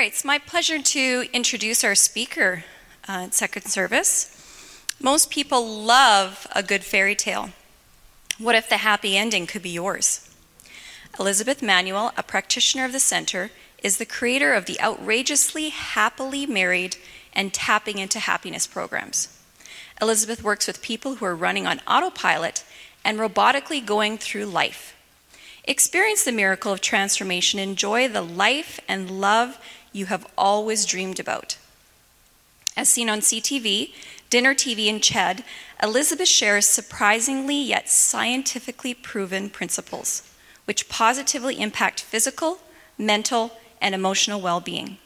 right, it's my pleasure to introduce our speaker uh, at second service. Most people love a good fairy tale. What if the happy ending could be yours? Elizabeth Manuel, a practitioner of the center, is the creator of the outrageously happily married and tapping into happiness programs. Elizabeth works with people who are running on autopilot and robotically going through life. Experience the miracle of transformation. Enjoy the life and love you have always dreamed about. As seen on CTV, Dinner TV, and CHED, Elizabeth shares surprisingly yet scientifically proven principles which positively impact physical, mental, and emotional well being.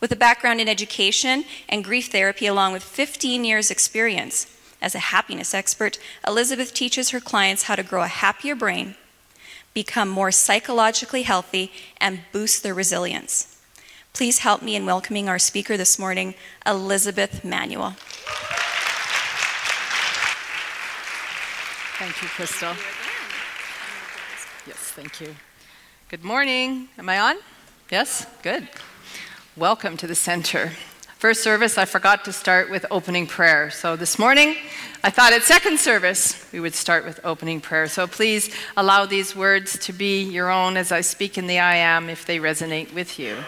With a background in education and grief therapy, along with 15 years' experience as a happiness expert, Elizabeth teaches her clients how to grow a happier brain, become more psychologically healthy, and boost their resilience. Please help me in welcoming our speaker this morning, Elizabeth Manuel. Thank you, Crystal. Yes, thank you. Good morning. Am I on? Yes? Good. Welcome to the center. First service, I forgot to start with opening prayer. So this morning, I thought at second service, we would start with opening prayer. So please allow these words to be your own as I speak in the I am if they resonate with you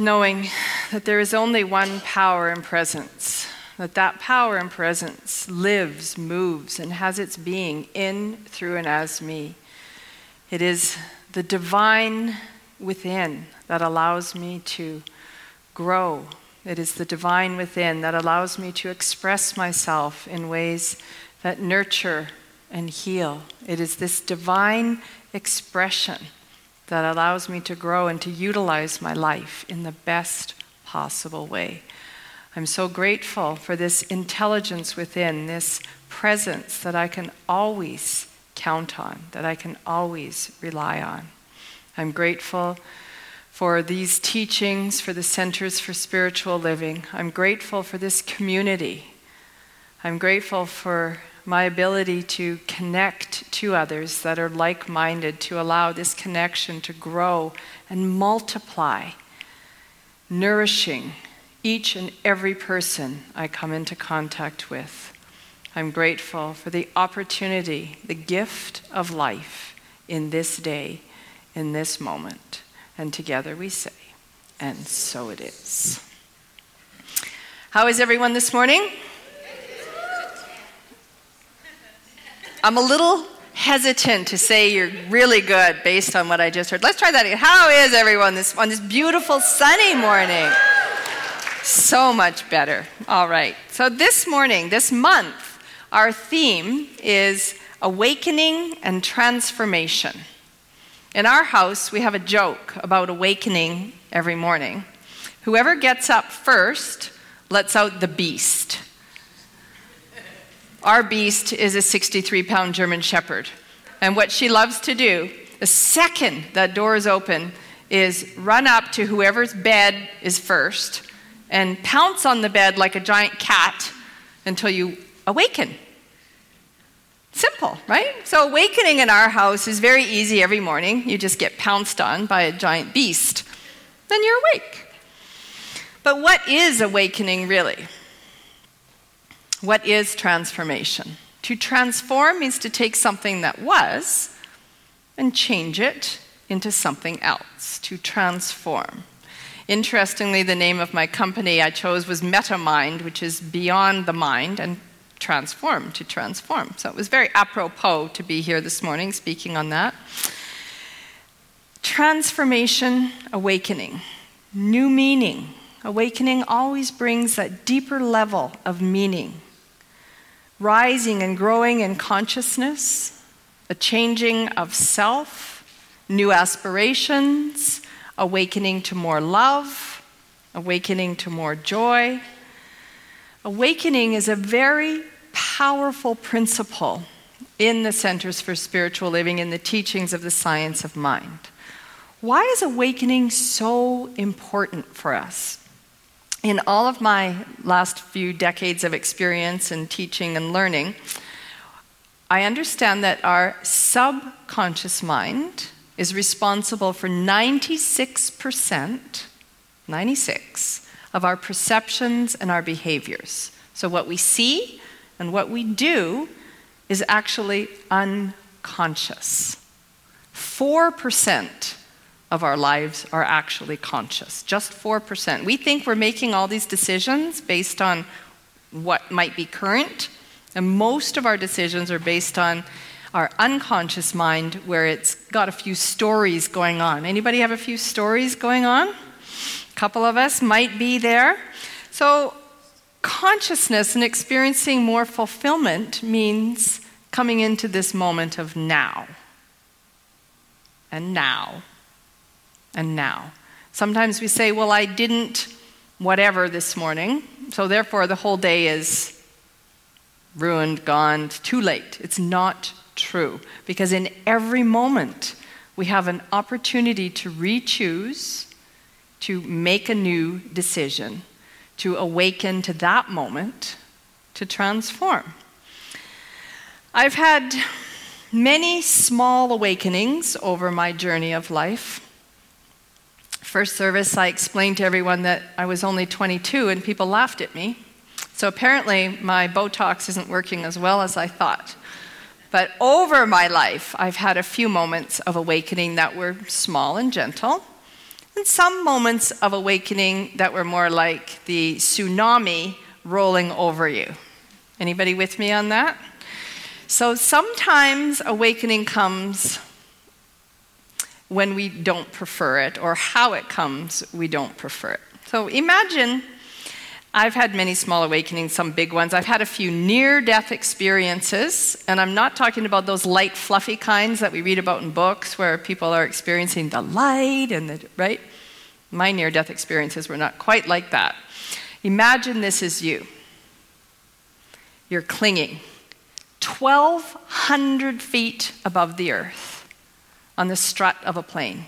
knowing that there is only one power and presence, that that power and presence lives, moves, and has its being in, through, and as me. It is the divine within that allows me to grow. It is the divine within that allows me to express myself in ways that nurture and heal. It is this divine expression that allows me to grow and to utilize my life in the best possible way. I'm so grateful for this intelligence within, this presence that I can always count on, that I can always rely on. I'm grateful for these teachings, for the Centers for Spiritual Living. I'm grateful for this community. I'm grateful for my ability to connect to others that are like minded, to allow this connection to grow and multiply, nourishing each and every person I come into contact with. I'm grateful for the opportunity, the gift of life in this day, in this moment. And together we say, and so it is. How is everyone this morning? I'm a little hesitant to say you're really good based on what I just heard. Let's try that again. How is everyone this on this beautiful sunny morning? So much better. All right. So this morning, this month, our theme is awakening and transformation. In our house, we have a joke about awakening every morning. Whoever gets up first lets out the beast. Our beast is a 63 pound German Shepherd. And what she loves to do, the second that door is open, is run up to whoever's bed is first and pounce on the bed like a giant cat until you awaken. Simple, right? So, awakening in our house is very easy every morning. You just get pounced on by a giant beast, then you're awake. But what is awakening really? What is transformation? To transform means to take something that was and change it into something else, to transform. Interestingly, the name of my company I chose was MetaMind, which is beyond the mind, and transform, to transform. So it was very apropos to be here this morning speaking on that. Transformation, awakening, new meaning. Awakening always brings that deeper level of meaning rising and growing in consciousness, a changing of self, new aspirations, awakening to more love, awakening to more joy. Awakening is a very powerful principle in the Centers for Spiritual Living in the teachings of the science of mind. Why is awakening so important for us? In all of my last few decades of experience in teaching and learning, I understand that our subconscious mind is responsible for 96%, 96, of our perceptions and our behaviors. So, what we see and what we do is actually unconscious. 4% of our lives are actually conscious, just 4%. We think we're making all these decisions based on what might be current, and most of our decisions are based on our unconscious mind where it's got a few stories going on. Anybody have a few stories going on? A couple of us might be there. So consciousness and experiencing more fulfillment means coming into this moment of now. And now. And now. Sometimes we say, well, I didn't whatever this morning, so therefore the whole day is ruined, gone, too late. It's not true. Because in every moment, we have an opportunity to re choose, to make a new decision, to awaken to that moment, to transform. I've had many small awakenings over my journey of life. First service, I explained to everyone that I was only 22 and people laughed at me. So apparently, my Botox isn't working as well as I thought. But over my life, I've had a few moments of awakening that were small and gentle, and some moments of awakening that were more like the tsunami rolling over you. Anybody with me on that? So sometimes awakening comes when we don't prefer it, or how it comes, we don't prefer it. So imagine I've had many small awakenings, some big ones. I've had a few near death experiences, and I'm not talking about those light, fluffy kinds that we read about in books where people are experiencing the light and the, right? My near death experiences were not quite like that. Imagine this is you. You're clinging 1,200 feet above the earth on the strut of a plane.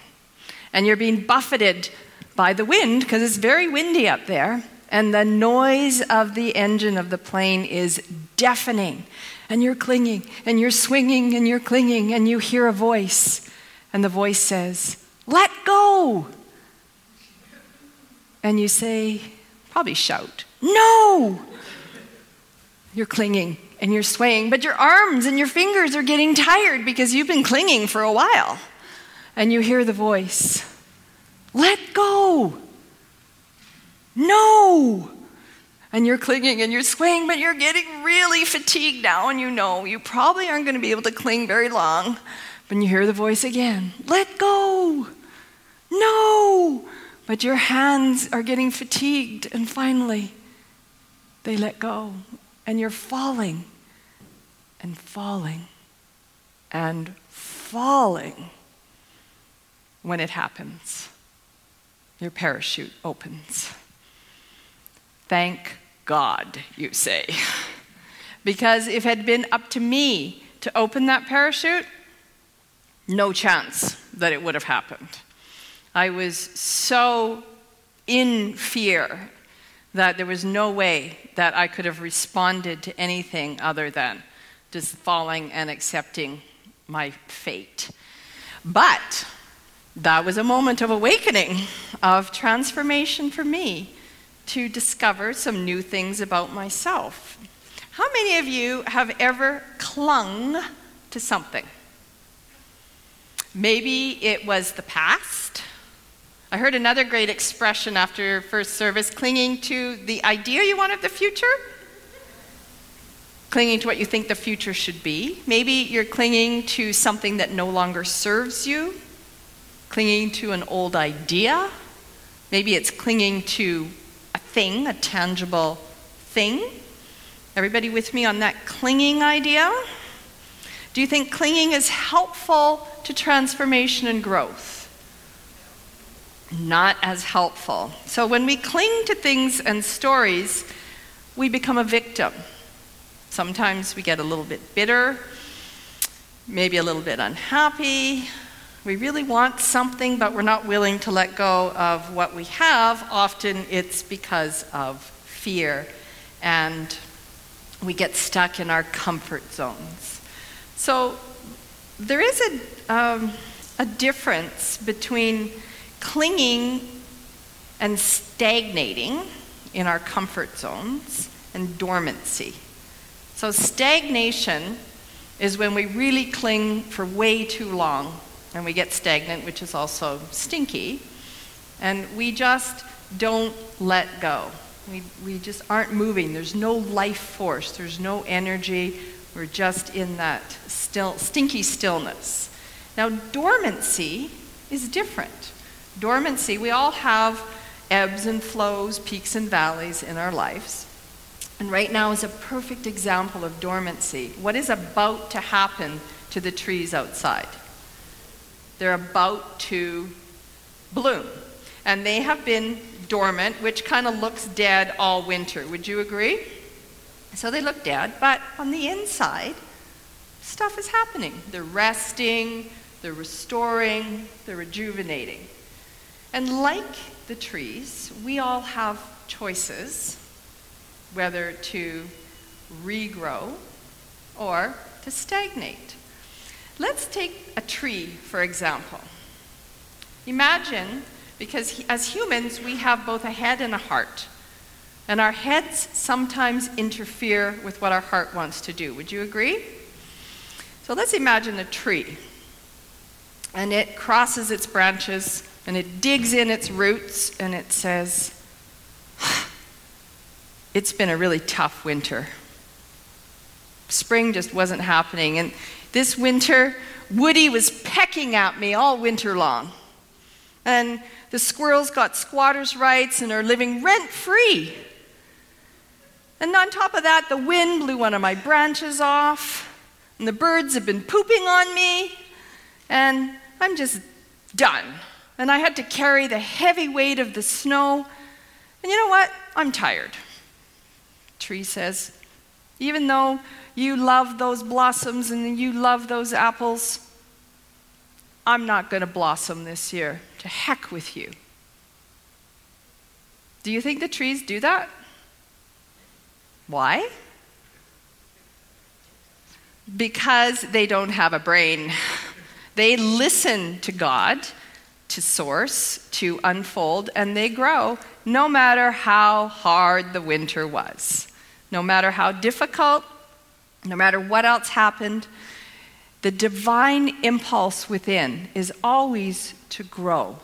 And you're being buffeted by the wind because it's very windy up there. And the noise of the engine of the plane is deafening. And you're clinging and you're swinging and you're clinging and you hear a voice. And the voice says, Let go. And you say, probably shout, No. You're clinging and you're swaying, but your arms and your fingers are getting tired because you've been clinging for a while. And you hear the voice let go. No. And you're clinging and you're swaying, but you're getting really fatigued now, and you know you probably aren't going to be able to cling very long. But you hear the voice again let go. No. But your hands are getting fatigued, and finally, they let go, and you're falling and falling and falling when it happens. Your parachute opens. Thank God, you say. Because if it had been up to me to open that parachute, no chance that it would have happened. I was so in fear that there was no way that I could have responded to anything other than just falling and accepting my fate. But that was a moment of awakening, of transformation for me to discover some new things about myself. How many of you have ever clung to something? Maybe it was the past. I heard another great expression after first service clinging to the idea you want of the future clinging to what you think the future should be. Maybe you're clinging to something that no longer serves you, clinging to an old idea. Maybe it's clinging to a thing, a tangible thing. Everybody with me on that clinging idea? Do you think clinging is helpful to transformation and growth? Not as helpful. So when we cling to things and stories, we become a victim. Sometimes we get a little bit bitter, maybe a little bit unhappy. We really want something, but we're not willing to let go of what we have. Often it's because of fear, and we get stuck in our comfort zones. So there is a, um, a difference between clinging and stagnating in our comfort zones and dormancy. So, stagnation is when we really cling for way too long and we get stagnant, which is also stinky, and we just don't let go. We, we just aren't moving. There's no life force, there's no energy. We're just in that still, stinky stillness. Now, dormancy is different. Dormancy, we all have ebbs and flows, peaks and valleys in our lives. And right now is a perfect example of dormancy. What is about to happen to the trees outside? They're about to bloom. And they have been dormant, which kind of looks dead all winter. Would you agree? So they look dead, but on the inside, stuff is happening. They're resting, they're restoring, they're rejuvenating. And like the trees, we all have choices whether to regrow or to stagnate. Let's take a tree, for example. Imagine, because as humans, we have both a head and a heart. And our heads sometimes interfere with what our heart wants to do. Would you agree? So let's imagine a tree. And it crosses its branches and it digs in its roots and it says, It's been a really tough winter. Spring just wasn't happening. And this winter, Woody was pecking at me all winter long. And the squirrels got squatters' rights and are living rent free. And on top of that, the wind blew one of my branches off, and the birds have been pooping on me, and I'm just done. And I had to carry the heavy weight of the snow. And you know what? I'm tired. Tree says, even though you love those blossoms and you love those apples, I'm not going to blossom this year. To heck with you. Do you think the trees do that? Why? Because they don't have a brain. They listen to God, to source, to unfold, and they grow no matter how hard the winter was, no matter how difficult, no matter what else happened. The divine impulse within is always to grow,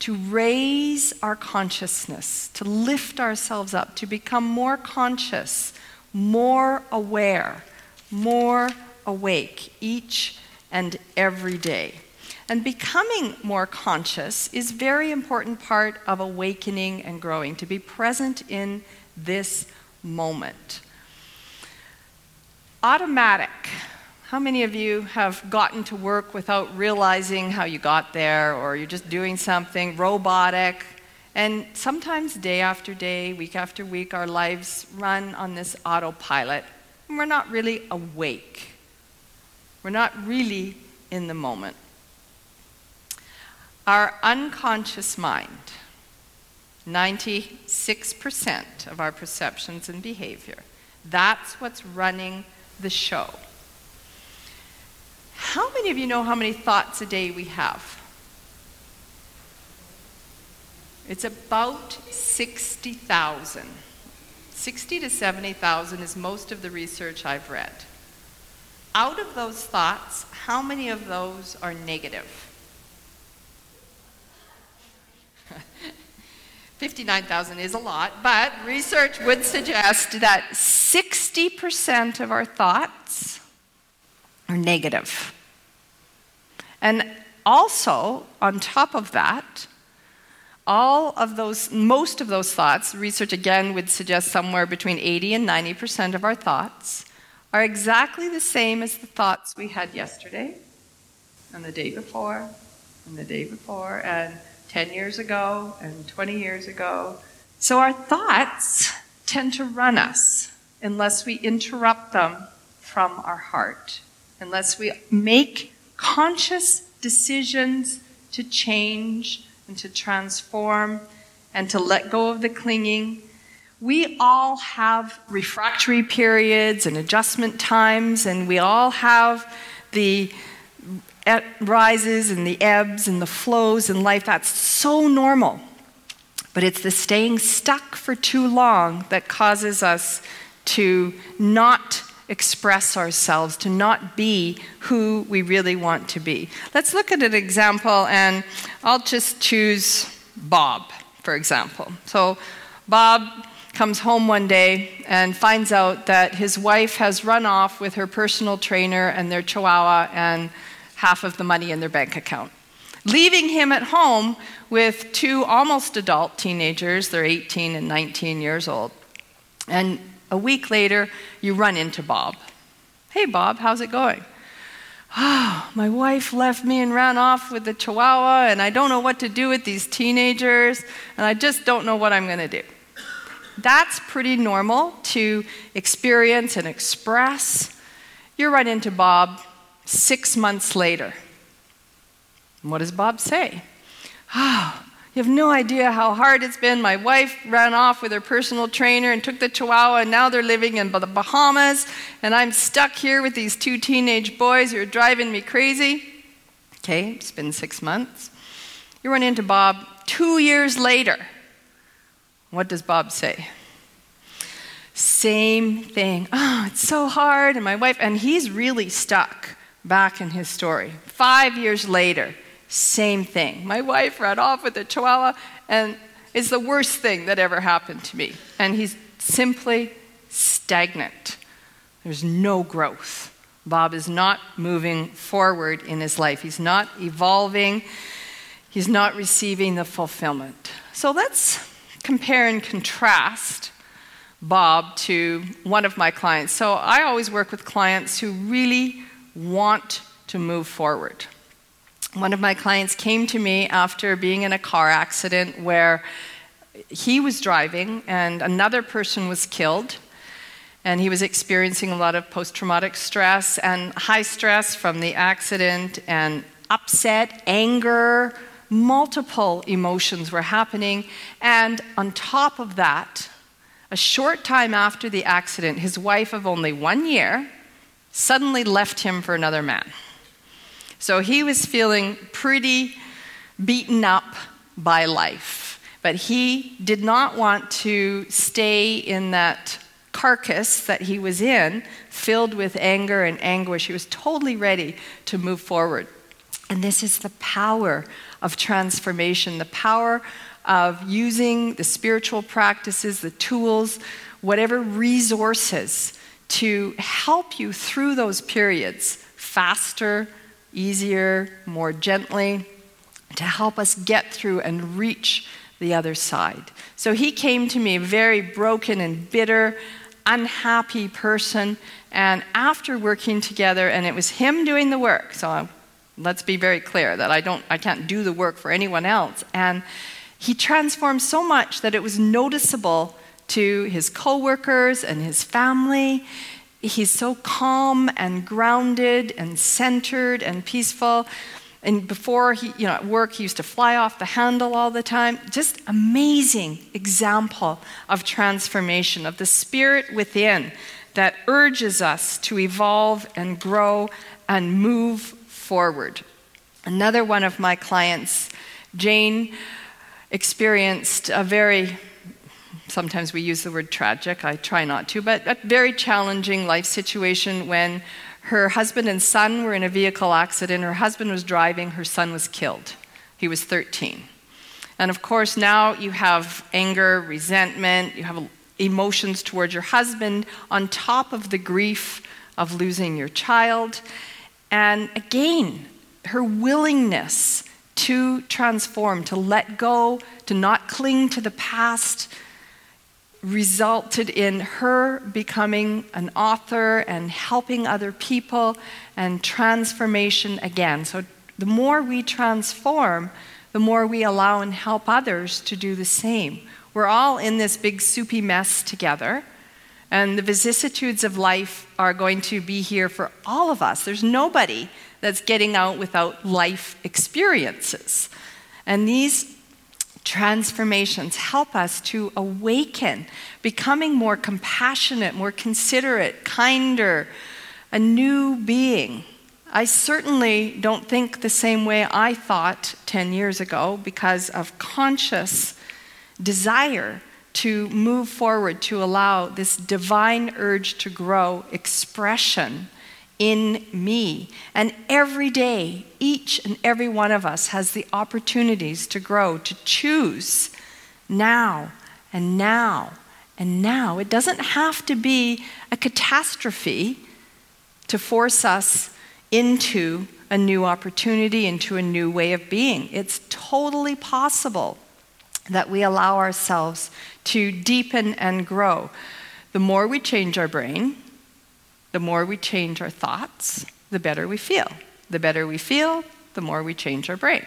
to raise our consciousness, to lift ourselves up, to become more conscious, more aware, more awake each and every day. And becoming more conscious is very important part of awakening and growing, to be present in this moment. Automatic. How many of you have gotten to work without realizing how you got there, or you're just doing something robotic? And sometimes, day after day, week after week, our lives run on this autopilot, and we're not really awake. We're not really in the moment. Our unconscious mind, 96% of our perceptions and behavior, that's what's running the show. How many of you know how many thoughts a day we have? It's about 60,000. 60 to 70,000 is most of the research I've read. Out of those thoughts, how many of those are negative? 59,000 is a lot, but research would suggest that 60% of our thoughts are negative. And also, on top of that, all of those, most of those thoughts, research again would suggest somewhere between 80 and 90% of our thoughts are exactly the same as the thoughts we had yesterday, and the day before, and the day before, and 10 years ago, and 20 years ago. So our thoughts tend to run us unless we interrupt them from our heart, unless we make conscious decisions to change and to transform and to let go of the clinging. We all have refractory periods and adjustment times, and we all have the rises and the ebbs and the flows in life. That's so normal. But it's the staying stuck for too long that causes us to not express ourselves, to not be who we really want to be. Let's look at an example, and I'll just choose Bob, for example. So, Bob comes home one day and finds out that his wife has run off with her personal trainer and their chihuahua and half of the money in their bank account. Leaving him at home with two almost adult teenagers, they're 18 and 19 years old. And a week later, you run into Bob. Hey, Bob, how's it going? Oh, my wife left me and ran off with the chihuahua, and I don't know what to do with these teenagers, and I just don't know what I'm going to do. That's pretty normal to experience and express. You run into Bob six months later. what does Bob say? Oh, you have no idea how hard it's been. My wife ran off with her personal trainer and took the chihuahua, and now they're living in the Bahamas, and I'm stuck here with these two teenage boys who are driving me crazy. Okay, it's been six months. You run into Bob two years later. What does Bob say? Same thing. Oh, it's so hard, and my wife, and he's really stuck back in his story. Five years later, same thing. My wife ran off with a chihuahua, and it's the worst thing that ever happened to me. And he's simply stagnant. There's no growth. Bob is not moving forward in his life, he's not evolving, he's not receiving the fulfillment. So let's compare and contrast Bob to one of my clients. So I always work with clients who really want to move forward. One of my clients came to me after being in a car accident where he was driving and another person was killed. And he was experiencing a lot of post traumatic stress and high stress from the accident and upset, anger, multiple emotions were happening. And on top of that, a short time after the accident, his wife of only one year suddenly left him for another man. So he was feeling pretty beaten up by life. But he did not want to stay in that carcass that he was in, filled with anger and anguish. He was totally ready to move forward. And this is the power of transformation, the power of using the spiritual practices, the tools, whatever resources to help you through those periods faster, easier, more gently, to help us get through and reach the other side. So he came to me a very broken and bitter, unhappy person. And after working together, and it was him doing the work, so let's be very clear that I, don't, I can't do the work for anyone else. And he transformed so much that it was noticeable to his coworkers and his family he's so calm and grounded and centered and peaceful. And before he, you know, at work, he used to fly off the handle all the time. Just amazing example of transformation, of the spirit within that urges us to evolve and grow and move forward. Another one of my clients, Jane, experienced a very sometimes we use the word tragic, I try not to, but a very challenging life situation when her husband and son were in a vehicle accident. Her husband was driving, her son was killed. He was 13. And of course, now you have anger, resentment, you have emotions towards your husband on top of the grief of losing your child. And again, her willingness to transform, to let go, to not cling to the past, resulted in her becoming an author and helping other people and transformation again. So, the more we transform, the more we allow and help others to do the same. We're all in this big soupy mess together, and the vicissitudes of life are going to be here for all of us. There's nobody that's getting out without life experiences. And these transformations help us to awaken, becoming more compassionate, more considerate, kinder, a new being. I certainly don't think the same way I thought 10 years ago because of conscious desire to move forward, to allow this divine urge to grow expression in me. And every day, each and every one of us has the opportunities to grow, to choose now and now and now. It doesn't have to be a catastrophe to force us into a new opportunity, into a new way of being. It's totally possible that we allow ourselves to deepen and grow. The more we change our brain, the more we change our thoughts, the better we feel. The better we feel, the more we change our brain.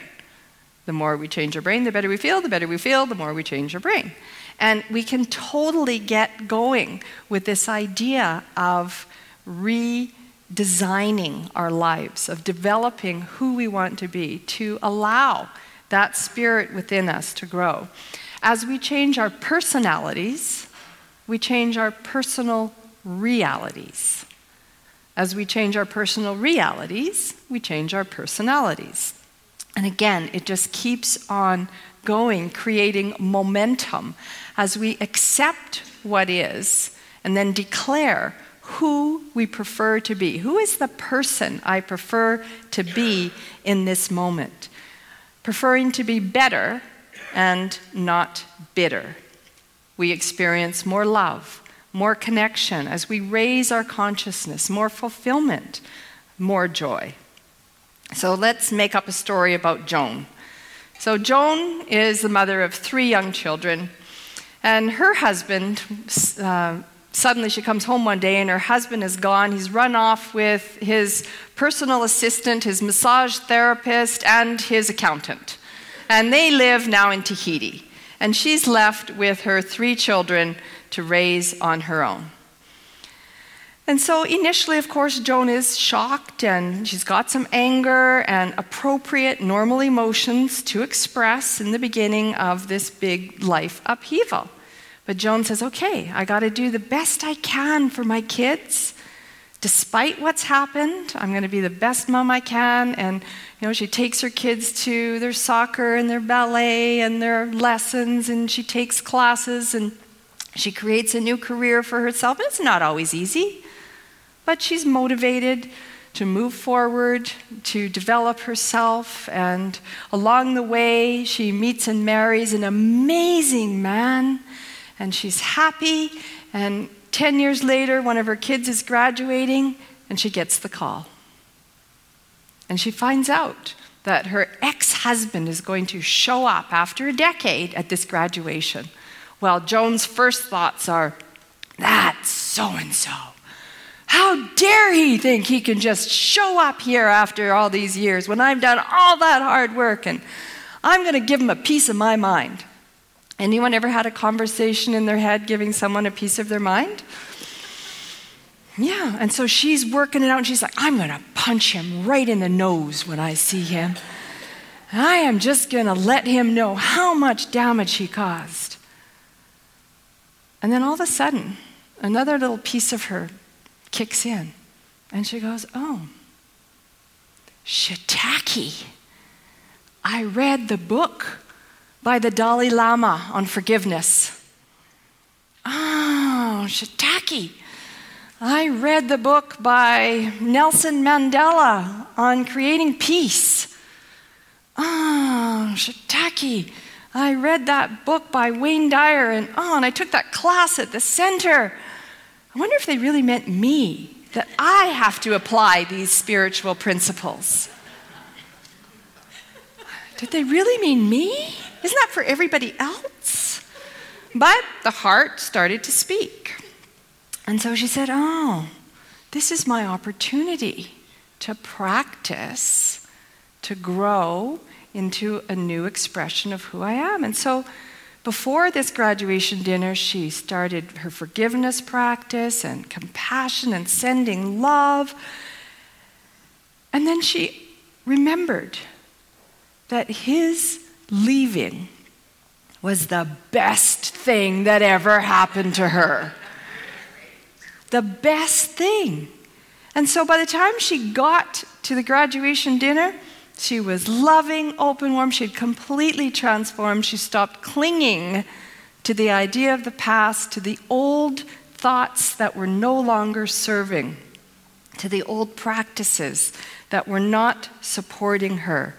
The more we change our brain, the better we feel. The better we feel, the more we change our brain. And we can totally get going with this idea of redesigning our lives, of developing who we want to be, to allow that spirit within us to grow. As we change our personalities, we change our personal realities. As we change our personal realities, we change our personalities. And again, it just keeps on going, creating momentum as we accept what is and then declare who we prefer to be. Who is the person I prefer to be in this moment? Preferring to be better and not bitter. We experience more love, more connection as we raise our consciousness, more fulfillment, more joy. So let's make up a story about Joan. So, Joan is the mother of three young children, and her husband, uh, suddenly she comes home one day and her husband is gone. He's run off with his personal assistant, his massage therapist, and his accountant. And they live now in Tahiti. And she's left with her three children to raise on her own. And so initially, of course, Joan is shocked and she's got some anger and appropriate normal emotions to express in the beginning of this big life upheaval. But Joan says, okay, I got to do the best I can for my kids. Despite what's happened, I'm going to be the best mom I can. And, you know, she takes her kids to their soccer and their ballet and their lessons, and she takes classes and she creates a new career for herself. It's not always easy. But she's motivated to move forward, to develop herself, and along the way, she meets and marries an amazing man, and she's happy. And 10 years later, one of her kids is graduating, and she gets the call. And she finds out that her ex husband is going to show up after a decade at this graduation. Well, Joan's first thoughts are, that's so and so. How dare he think he can just show up here after all these years when I've done all that hard work and I'm going to give him a piece of my mind? Anyone ever had a conversation in their head giving someone a piece of their mind? Yeah, and so she's working it out and she's like, I'm going to punch him right in the nose when I see him. I am just going to let him know how much damage he caused. And then all of a sudden, another little piece of her kicks in. And she goes, Oh, shiitake. I read the book by the Dalai Lama on forgiveness. Oh, shiitake. I read the book by Nelson Mandela on creating peace. Oh, shiitake. I read that book by Wayne Dyer, and oh, and I took that class at the center. I wonder if they really meant me, that I have to apply these spiritual principles. Did they really mean me? Isn't that for everybody else? But the heart started to speak. And so she said, Oh, this is my opportunity to practice, to grow into a new expression of who I am. And so before this graduation dinner, she started her forgiveness practice and compassion and sending love. And then she remembered that his leaving was the best thing that ever happened to her. The best thing. And so by the time she got to the graduation dinner, she was loving, open, warm. She had completely transformed. She stopped clinging to the idea of the past, to the old thoughts that were no longer serving, to the old practices that were not supporting her.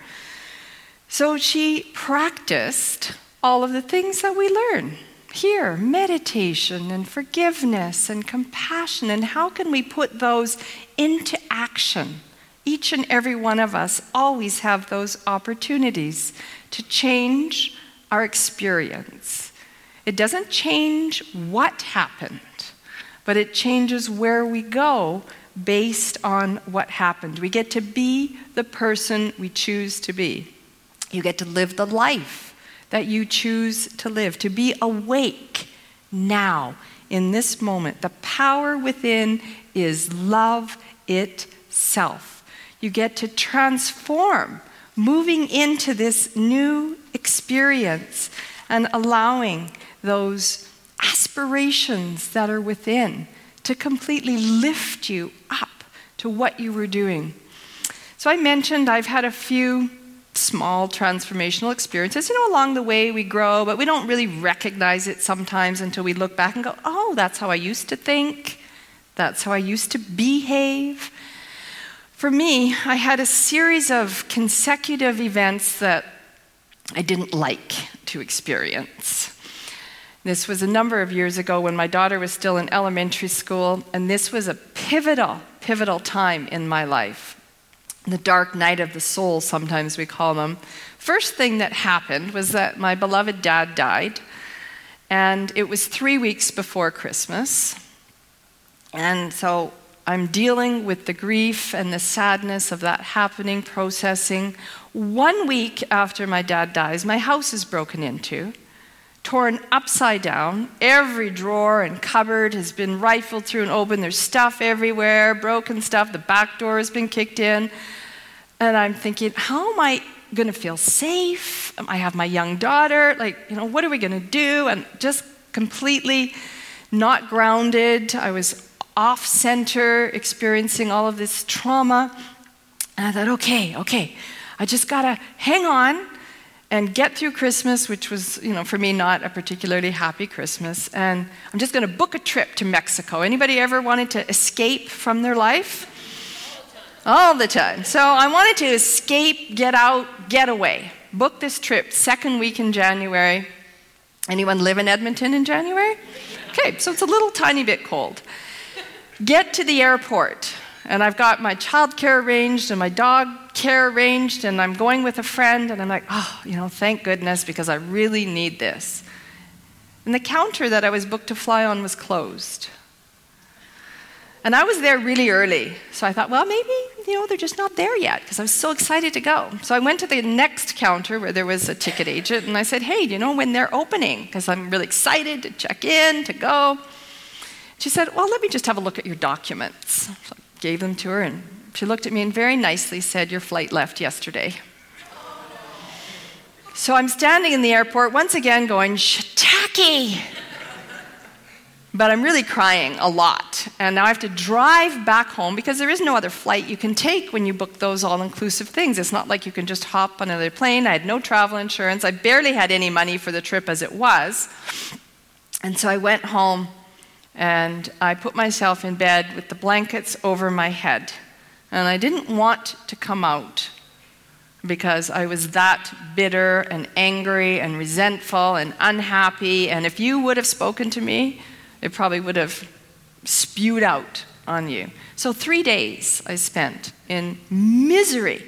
So she practiced all of the things that we learn here meditation and forgiveness and compassion. And how can we put those into action? Each and every one of us always have those opportunities to change our experience. It doesn't change what happened, but it changes where we go based on what happened. We get to be the person we choose to be. You get to live the life that you choose to live, to be awake now in this moment. The power within is love itself. You get to transform, moving into this new experience and allowing those aspirations that are within to completely lift you up to what you were doing. So I mentioned I've had a few small transformational experiences. You know, along the way we grow, but we don't really recognize it sometimes until we look back and go, oh, that's how I used to think. That's how I used to behave. For me, I had a series of consecutive events that I didn't like to experience. This was a number of years ago when my daughter was still in elementary school, and this was a pivotal, pivotal time in my life. The dark night of the soul, sometimes we call them. First thing that happened was that my beloved dad died, and it was three weeks before Christmas. And so I'm dealing with the grief and the sadness of that happening, processing. One week after my dad dies, my house is broken into torn upside down. Every drawer and cupboard has been rifled through and open. There's stuff everywhere, broken stuff. The back door has been kicked in. And I'm thinking, how am I going to feel safe? I have my young daughter. Like, you know, what are we going to do? And just completely not grounded. I was off center, experiencing all of this trauma. And I thought, okay, okay, I just got to hang on and get through Christmas, which was, you know, for me not a particularly happy Christmas. And I'm just going to book a trip to Mexico. Anybody ever wanted to escape from their life? All the time. So I wanted to escape, get out, get away. Book this trip, second week in January. Anyone live in Edmonton in January? Okay, so it's a little tiny bit cold. Get to the airport, and I've got my childcare arranged and my dog care arranged and I'm going with a friend and I'm like, oh, you know, thank goodness because I really need this. And the counter that I was booked to fly on was closed. And I was there really early. So I thought, well, maybe, you know, they're just not there yet because I was so excited to go. So I went to the next counter where there was a ticket agent and I said, hey, you know when they're opening? Because I'm really excited to check in, to go. She said, well, let me just have a look at your documents. I gave them to her and she looked at me and very nicely said, Your flight left yesterday. So I'm standing in the airport once again going, Shiitake! But I'm really crying a lot. And now I have to drive back home because there is no other flight you can take when you book those all inclusive things. It's not like you can just hop on another plane. I had no travel insurance. I barely had any money for the trip as it was. And so I went home and I put myself in bed with the blankets over my head. And I didn't want to come out because I was that bitter and angry and resentful and unhappy. And if you would have spoken to me, it probably would have spewed out on you. So, three days I spent in misery.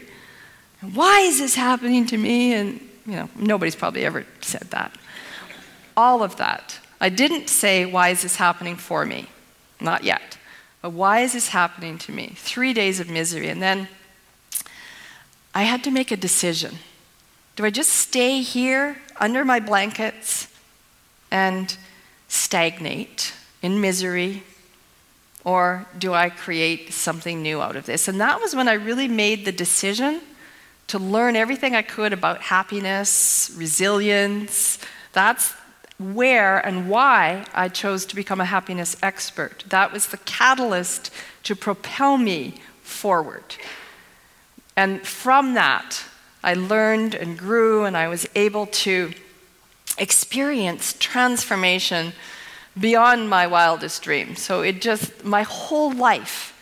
Why is this happening to me? And, you know, nobody's probably ever said that. All of that. I didn't say, Why is this happening for me? Not yet. But why is this happening to me? Three days of misery. And then I had to make a decision. Do I just stay here under my blankets and stagnate in misery? Or do I create something new out of this? And that was when I really made the decision to learn everything I could about happiness, resilience. That's where and why I chose to become a happiness expert. That was the catalyst to propel me forward. And from that, I learned and grew, and I was able to experience transformation beyond my wildest dreams. So it just, my whole life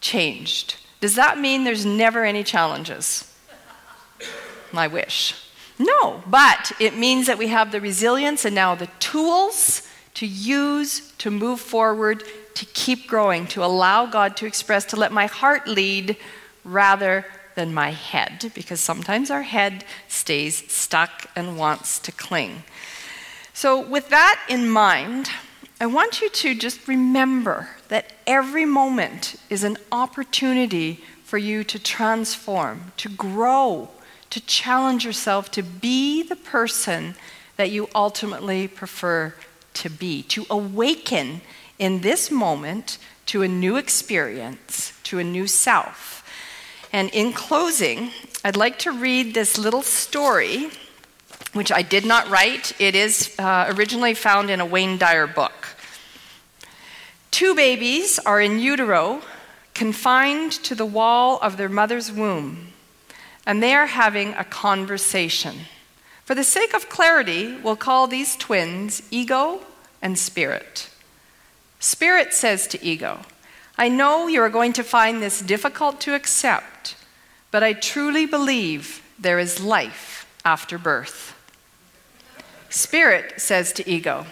changed. Does that mean there's never any challenges? My wish. No, but it means that we have the resilience and now the tools to use to move forward, to keep growing, to allow God to express, to let my heart lead rather than my head, because sometimes our head stays stuck and wants to cling. So, with that in mind, I want you to just remember that every moment is an opportunity for you to transform, to grow, to challenge yourself to be the person that you ultimately prefer to be, to awaken in this moment to a new experience, to a new self. And in closing, I'd like to read this little story, which I did not write. It is uh, originally found in a Wayne Dyer book. Two babies are in utero, confined to the wall of their mother's womb and they are having a conversation. For the sake of clarity, we'll call these twins ego and spirit. Spirit says to ego, I know you are going to find this difficult to accept, but I truly believe there is life after birth. Spirit says to ego,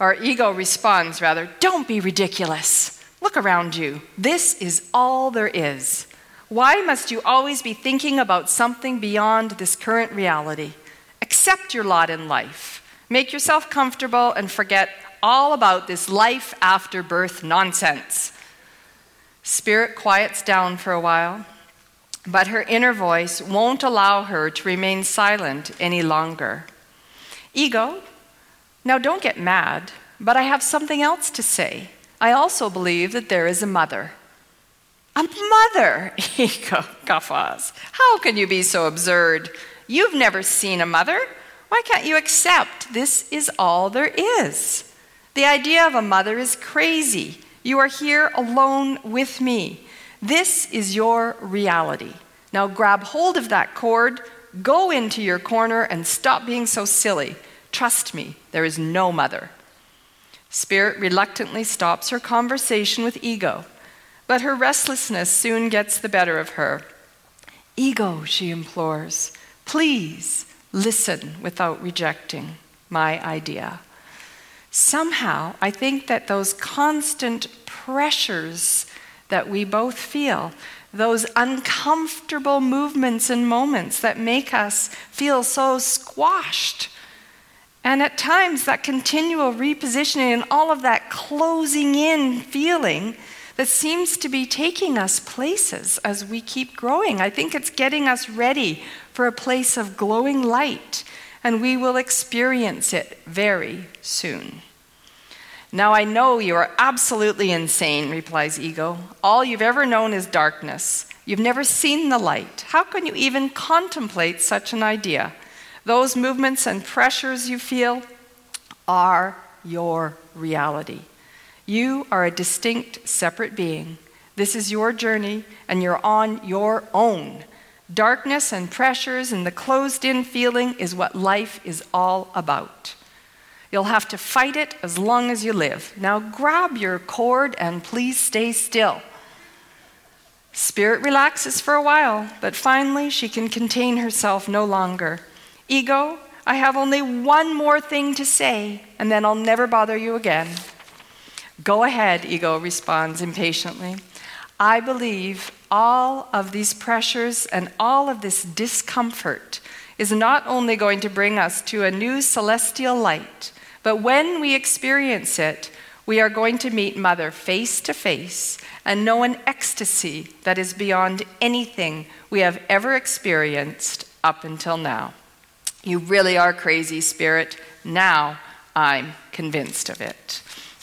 or ego responds rather, Don't be ridiculous. Look around you. This is all there is. Why must you always be thinking about something beyond this current reality? Accept your lot in life. Make yourself comfortable and forget all about this life after birth nonsense. Spirit quiets down for a while, but her inner voice won't allow her to remain silent any longer. Ego, now don't get mad, but I have something else to say. I also believe that there is a mother. A mother, Ego guffaws. How can you be so absurd? You've never seen a mother. Why can't you accept this is all there is? The idea of a mother is crazy. You are here alone with me. This is your reality. Now grab hold of that cord, go into your corner, and stop being so silly. Trust me, there is no mother. Spirit reluctantly stops her conversation with ego. But her restlessness soon gets the better of her. Ego, she implores, please listen without rejecting my idea. Somehow, I think that those constant pressures that we both feel, those uncomfortable movements and moments that make us feel so squashed, and at times that continual repositioning and all of that closing in feeling that seems to be taking us places as we keep growing. I think it's getting us ready for a place of glowing light, and we will experience it very soon. Now I know you are absolutely insane, replies Ego. All you've ever known is darkness. You've never seen the light. How can you even contemplate such an idea? Those movements and pressures you feel are your reality. You are a distinct, separate being. This is your journey, and you're on your own. Darkness and pressures and the closed in feeling is what life is all about. You'll have to fight it as long as you live. Now grab your cord and please stay still. Spirit relaxes for a while, but finally she can contain herself no longer. Ego, I have only one more thing to say, and then I'll never bother you again. Go ahead, ego responds impatiently. I believe all of these pressures and all of this discomfort is not only going to bring us to a new celestial light, but when we experience it, we are going to meet Mother face to face and know an ecstasy that is beyond anything we have ever experienced up until now. You really are crazy, Spirit. Now I'm convinced of it.